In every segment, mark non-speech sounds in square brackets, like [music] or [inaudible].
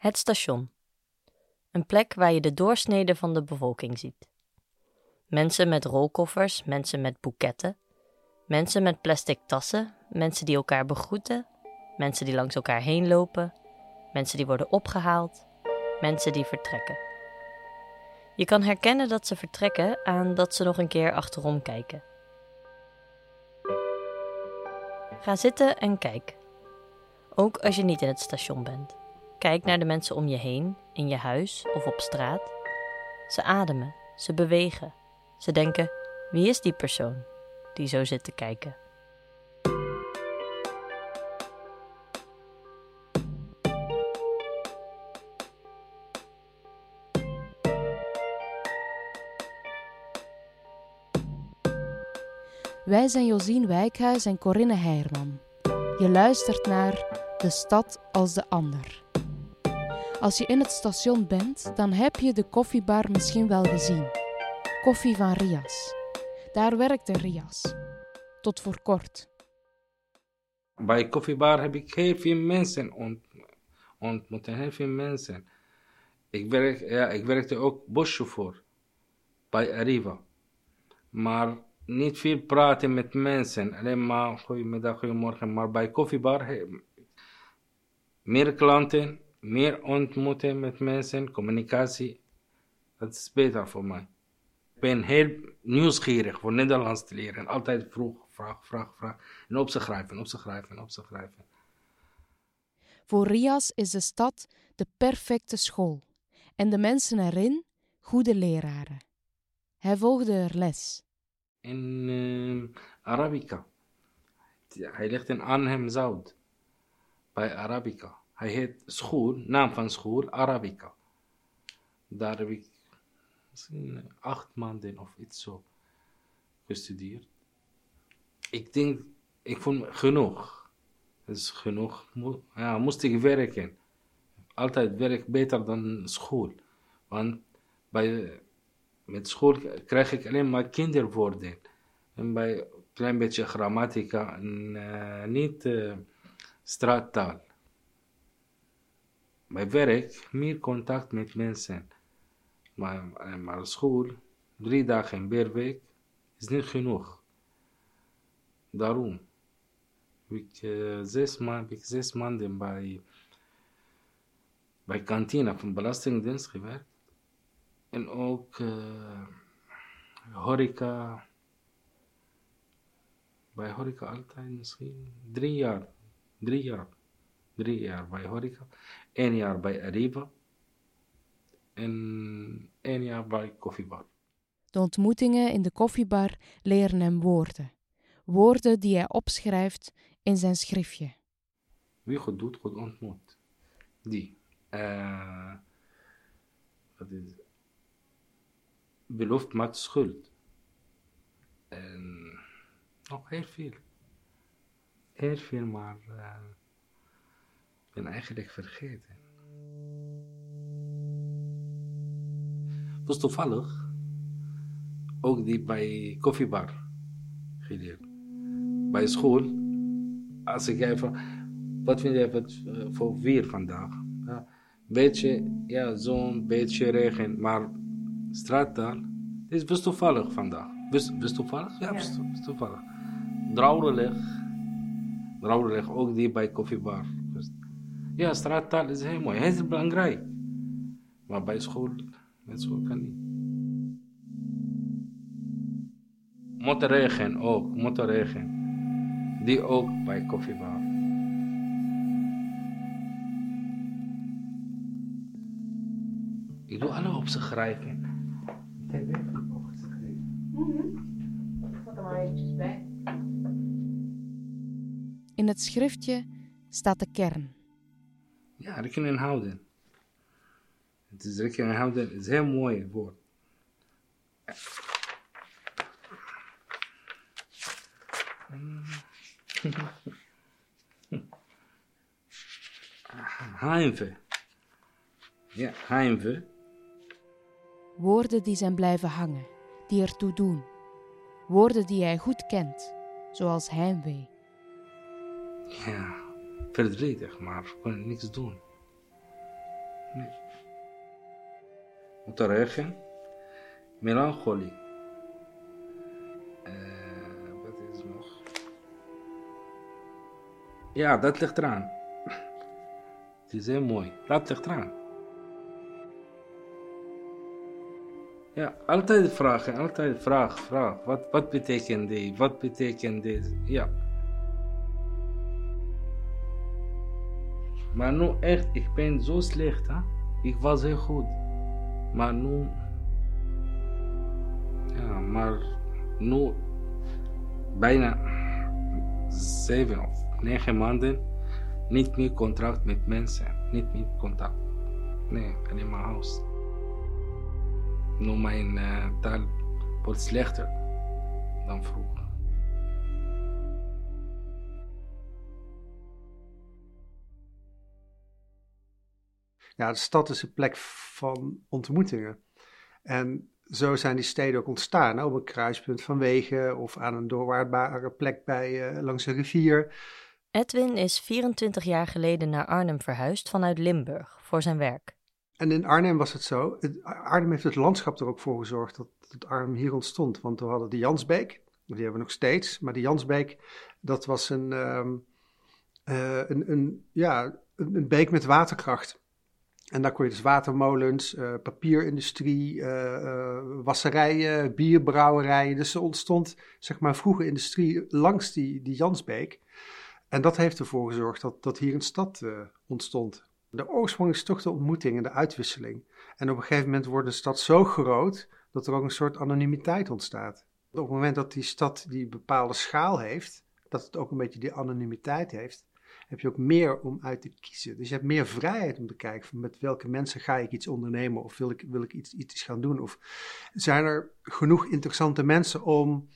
Het station. Een plek waar je de doorsnede van de bevolking ziet. Mensen met rolkoffers, mensen met boeketten, mensen met plastic tassen, mensen die elkaar begroeten, mensen die langs elkaar heen lopen, mensen die worden opgehaald, mensen die vertrekken. Je kan herkennen dat ze vertrekken aan dat ze nog een keer achterom kijken. Ga zitten en kijk. Ook als je niet in het station bent. Kijk naar de mensen om je heen, in je huis of op straat. Ze ademen, ze bewegen. Ze denken: wie is die persoon die zo zit te kijken? Wij zijn Josien Wijkhuis en Corinne Heierman. Je luistert naar De Stad als de Ander. Als je in het station bent, dan heb je de koffiebar misschien wel gezien. Koffie van Rias. Daar werkte Rias. Tot voor kort. Bij koffiebar heb ik heel veel mensen ont ontmoet. Heel veel mensen. Ik, werk, ja, ik werkte ook buschauffeur bij Arriva. Maar niet veel praten met mensen. Alleen maar goedemiddag, goedemorgen. Maar bij koffiebar meer klanten, meer ontmoeten met mensen, communicatie. Dat is beter voor mij. Ik ben heel nieuwsgierig voor Nederlands te leren. Altijd vroeg, vraag, vraag, vraag. En op ze schrijven, op ze schrijven, op ze schrijven. Voor Rias is de stad de perfecte school. En de mensen erin goede leraren. Hij volgde er les in uh, Arabica. Hij ligt in Arnhem-Zout. Bij Arabica. Hij heet school, naam van school, Arabica. Daar heb ik misschien acht maanden of iets zo gestudeerd. Ik denk, ik vond genoeg. Dus genoeg, ja, moest ik werken. Altijd werk beter dan school. Want bij met school krijg ik alleen maar kinderwoorden. En bij een klein beetje grammatica en uh, niet uh, straattaal. Bij werk meer contact met mensen. Maar, eh, maar school, drie dagen per week, is niet genoeg. Daarom heb ik, uh, zes, maanden, ik zes maanden bij, bij kantine van Belastingdienst gewerkt. En ook uh, horeca. Bij horeca altijd misschien drie jaar. Drie jaar. Drie jaar bij horeca. Eén jaar bij Ariba. En één jaar bij koffiebar. De ontmoetingen in de koffiebar leren hem woorden. Woorden die hij opschrijft in zijn schriftje. Wie goed doet, goed ontmoet. Die. Uh, wat is het? belooft maakt schuld. En nog heel veel. Heel veel, maar uh, ik ben eigenlijk vergeten. Was toevallig ook die bij koffiebar geleerd. Bij school, als ik even, wat vind je wat, uh, voor weer vandaag? Ja, beetje, ja, zo'n beetje regen, maar straattaal. Dit is best toevallig vandaag. Best, best toevallig? Ja, best, best toevallig. Drouwelig. Drouwelig, ook die bij koffiebar. Ja, straattaal is heel mooi. Heel belangrijk. Maar bij school, met school kan niet. Motorregen ook, motorregen. Die ook bij koffiebar. Ik doe alle op maar eventjes bij. In het schriftje staat de kern. Ja, rekening houden. Het is rekening houden, het is een heel mooi woord. Heimve. Ja, heimve. Woorden die zijn blijven hangen, die ertoe doen. Woorden die hij goed kent, zoals heimwee. Ja, verdrietig, maar kon niks doen. Nee. Moet regen. Melancholie. Eh, wat is nog? Ja, dat ligt eraan. Het is heel mooi. Dat ligt eraan. Ja, altijd vragen, altijd vraag, vraag. Wat, wat betekent dit? Wat betekent dit? Ja. Maar nu echt, ik ben zo slecht, hè? Ik was heel goed. Maar nu. Ja, maar nu. Bijna zeven of negen maanden. Niet meer contact met mensen. Niet meer contact. Nee, alleen maar huis. Nu mijn uh, taal wordt slechter dan vroeger. Ja, de stad is een plek van ontmoetingen. En zo zijn die steden ook ontstaan, op een kruispunt van wegen of aan een doorwaardbare plek bij, uh, langs een rivier. Edwin is 24 jaar geleden naar Arnhem verhuisd vanuit Limburg voor zijn werk. En in Arnhem was het zo. Arnhem heeft het landschap er ook voor gezorgd dat, dat Arnhem hier ontstond. Want we hadden de Jansbeek, die hebben we nog steeds. Maar de Jansbeek, dat was een, um, uh, een, een, ja, een, een beek met waterkracht. En daar kon je dus watermolens, uh, papierindustrie, uh, wasserijen, bierbrouwerijen. Dus er ontstond, zeg maar, vroege industrie langs die, die Jansbeek. En dat heeft ervoor gezorgd dat, dat hier een stad ontstond. De oorsprong is toch de ontmoeting en de uitwisseling. En op een gegeven moment wordt de stad zo groot dat er ook een soort anonimiteit ontstaat. Op het moment dat die stad die bepaalde schaal heeft, dat het ook een beetje die anonimiteit heeft, heb je ook meer om uit te kiezen. Dus je hebt meer vrijheid om te kijken van met welke mensen ga ik iets ondernemen of wil ik, wil ik iets, iets gaan doen. Of zijn er genoeg interessante mensen om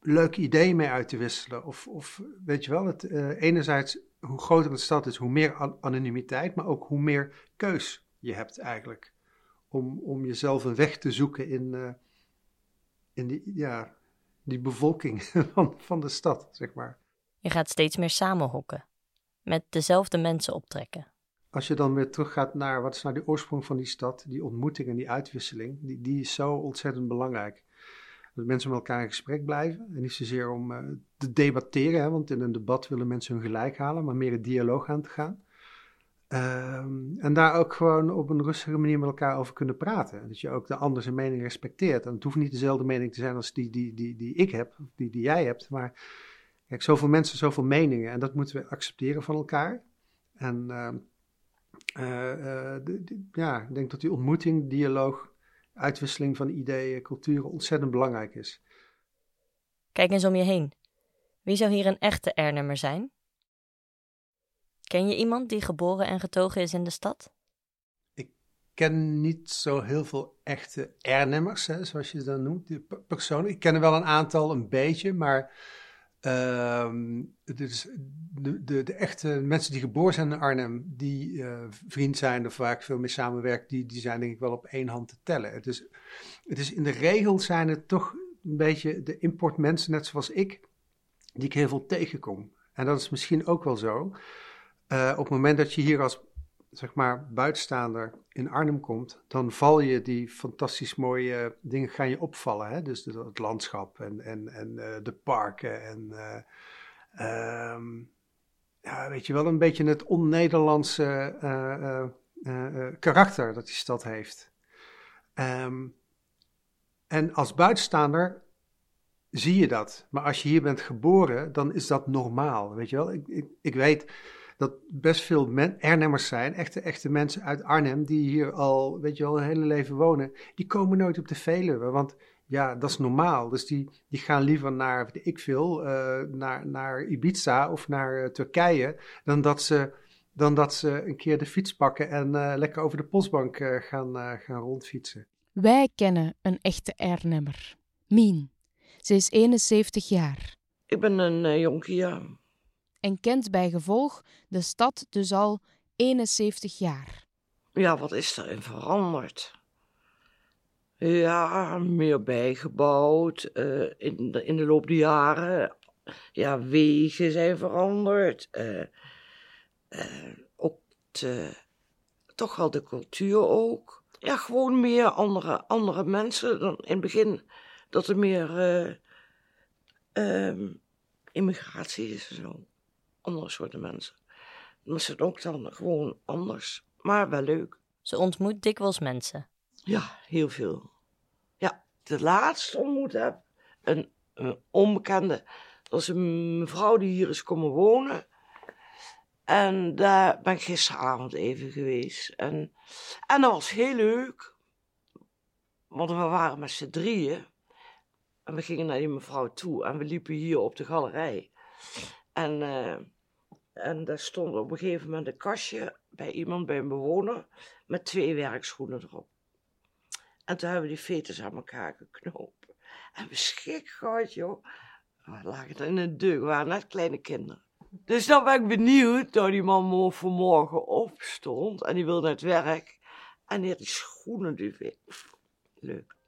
leuke ideeën mee uit te wisselen. Of, of weet je wel, het, uh, enerzijds hoe groter een stad is, hoe meer anonimiteit, maar ook hoe meer keus je hebt eigenlijk. Om, om jezelf een weg te zoeken in, uh, in die, ja, die bevolking [laughs] van, van de stad, zeg maar. Je gaat steeds meer samenhokken, met dezelfde mensen optrekken. Als je dan weer teruggaat naar wat is nou de oorsprong van die stad, die ontmoeting en die uitwisseling, die, die is zo ontzettend belangrijk. Dat mensen met elkaar in gesprek blijven. En niet zozeer om uh, te debatteren, hè, want in een debat willen mensen hun gelijk halen, maar meer een dialoog aan te gaan. Um, en daar ook gewoon op een rustige manier met elkaar over kunnen praten. Dat je ook de ander zijn mening respecteert. En het hoeft niet dezelfde mening te zijn als die, die, die, die ik heb, die, die jij hebt. Maar kijk, zoveel mensen, zoveel meningen. En dat moeten we accepteren van elkaar. En uh, uh, de, de, ja, ik denk dat die ontmoeting, dialoog, uitwisseling van ideeën, culturen ontzettend belangrijk is. Kijk eens om je heen. Wie zou hier een echte Ernemer zijn? Ken je iemand die geboren en getogen is in de stad? Ik ken niet zo heel veel echte Ernemmers, hè, zoals je ze dan noemt, die personen. Ik ken er wel een aantal, een beetje, maar is de, de, de, echte mensen die geboren zijn in Arnhem, die uh, vriend zijn of waar ik veel mee samenwerk, die, die zijn denk ik wel op één hand te tellen. Het is, het is in de regel zijn het toch een beetje de importmensen, net zoals ik, die ik heel veel tegenkom. En dat is misschien ook wel zo. Uh, op het moment dat je hier als zeg maar buitenstaander in Arnhem komt, dan val je die fantastisch mooie dingen gaan je opvallen. Hè? Dus het landschap en, en, en uh, de parken en uh, um, ja, weet je wel, een beetje het on-Nederlandse uh, karakter dat die stad heeft. Um, en als buitenstaander zie je dat. Maar als je hier bent geboren, dan is dat normaal. Weet je wel, ik, ik, ik weet dat best veel men, Arnhemmers zijn, echte, echte mensen uit Arnhem, die hier al, weet je wel, een hele leven wonen, die komen nooit op de Veluwe, want ja, dat is normaal. Dus die, die gaan liever naar, weet ik veel, uh, naar, naar Ibiza of naar uh, Turkije, dan dat, ze, dan dat ze een keer de fiets pakken en uh, lekker over de postbank gaan, gaan rondfietsen. Wij kennen een echte Arnhemmer, Mien. Ze is 71 jaar. Ik ben een jonkie, ja en kent bij gevolg de stad dus al 71 jaar. Ja, wat is erin veranderd? Ja, meer bijgebouwd uh, in, de, in de loop der jaren. Ja, wegen zijn veranderd. Uh, uh, ook toch wel de cultuur ook. Ja, gewoon meer andere, andere mensen dan in het begin. Dat er meer eh, ehm, immigratie is en zo. Andere soorten mensen. Maar ze zijn ook dan gewoon anders. Maar wel leuk. Ze ontmoet dikwijls mensen. Ja, heel veel. Ja, de laatste ontmoet heb, een, een onbekende, dat is een mevrouw die hier is komen wonen. En daar ben ik gisteravond even geweest. En, en dat was heel leuk. Want we waren met z'n drieën. En we gingen naar die mevrouw toe. En we liepen hier op de galerij. En, eh, en daar stond op een gegeven moment een kastje bij iemand, bij een bewoner. Met twee werkschoenen erop. En toen hebben we die fetus aan elkaar geknoopt. En we schrik gehad, joh. We lagen in een deur. We waren net kleine kinderen. Dus dan ben ik benieuwd, toen die man vanmorgen opstond en die wilde naar het werk. En die had die schoenen duvet. Leuk.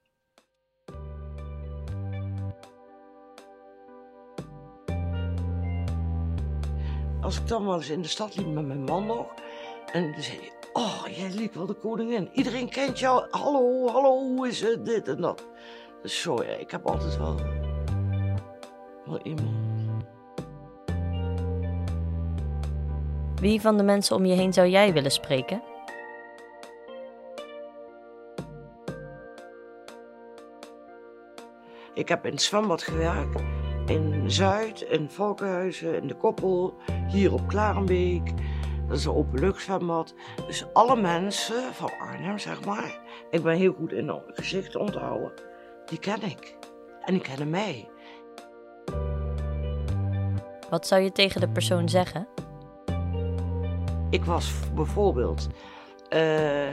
Als ik dan wel eens in de stad liep met mijn man nog. En dan zei hij, oh, jij liep wel de koningin. Iedereen kent jou. Hallo, hallo, hoe is het? Dit en dat. Dus zo, ja, ik heb altijd wel, wel iemand. Wie van de mensen om je heen zou jij willen spreken? Ik heb in het zwembad gewerkt. In Zuid, in Valkenhuizen, in de Koppel, hier op Klarenbeek. Dat is een openluchtzwembad. Dus alle mensen van Arnhem, zeg maar. Ik ben heel goed in gezichten onthouden. Die ken ik. En die kennen mij. Wat zou je tegen de persoon zeggen? Ik was bijvoorbeeld eh,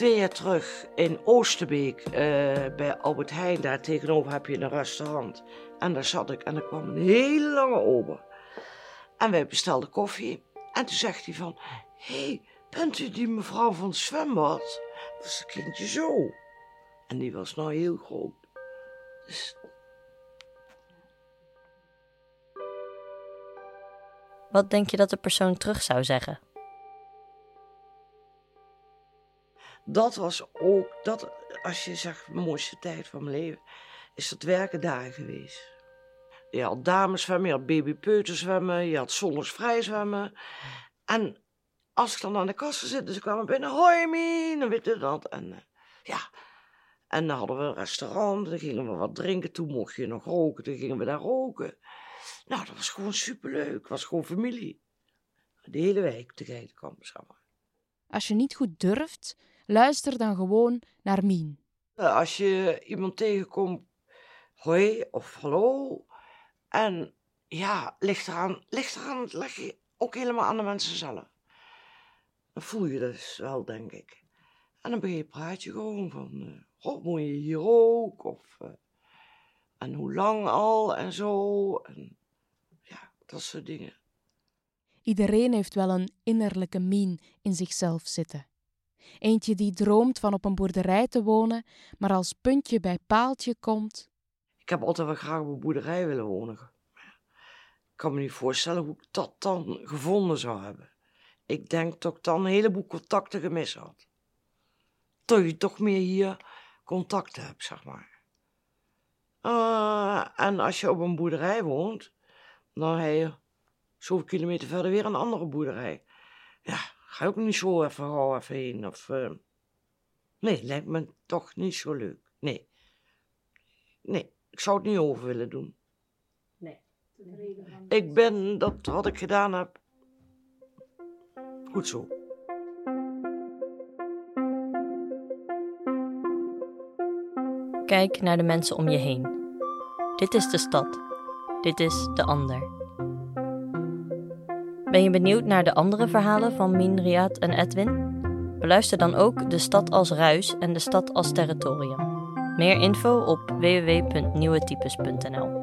twee jaar terug in Oosterbeek eh, bij Albert Heijn. Daar tegenover heb je een restaurant. En daar zat ik en er kwam een hele lange ober. En wij bestelden koffie. En toen zegt hij van, hé, hey, bent u die mevrouw van het zwembad? Dat is een kindje zo. En die was nou heel groot. Dus Wat denk je dat de persoon terug zou zeggen? Dat was ook, dat, als je zegt, de mooiste tijd van mijn leven, is dat werken daar geweest. Je had dameszwemmen, je had babypeuterzwemmen, je had zondagsvrij zwemmen. En als ik dan aan de kassen zit, dus ik binnen, hoi Mien, en weet je dat. En eh, ja, en dan hadden we een restaurant, dan gingen we wat drinken, toen mocht je nog roken, toen gingen we daar roken. Nou, dat was gewoon superleuk, was gewoon familie. De hele wijk te kwam samen. Als je niet goed durft, luister dan gewoon naar Mien. Eh, Als je iemand tegenkomt, hoi of hallo. En ja, ligt eraan, ligt eraan, leg je ook helemaal aan de mensen zelf. Dan voel je dus wel, denk ik. En dan ben je, praat je gewoon van, oh, woon je hier ook? Of, eh, en hoe lang al en zo. En ja, dat soort dingen. Iedereen heeft wel een innerlijke Mien in zichzelf zitten. Eentje die droomt van op een boerderij te wonen, maar als puntje bij paaltje komt, Ik heb altijd wel graag op een boerderij willen wonen. Ik kan me niet voorstellen hoe ik dat dan gevonden zou hebben. Ik denk dat ik dan een heleboel contacten gemist had. Dat je toch meer hier contacten hebt, zeg maar. Eh, en als je op een boerderij woont, dan heb je zoveel kilometer verder weer een andere boerderij. Ja, ga je ook niet zo even gauw even heen. Of, eh, Nee, lijkt me toch niet zo leuk. Nee. Nee, ik zou het niet over willen doen. Nee. Ik ben dat wat ik gedaan heb. Goed zo. Kijk naar de mensen om je heen. Dit is de stad. Dit is de ander. Ben je benieuwd naar de andere verhalen van Min, Riyad en Edwin? Beluister dan ook De Stad als Ruis en De Stad als Territorium. Meer info op www.nieuwetypes.nl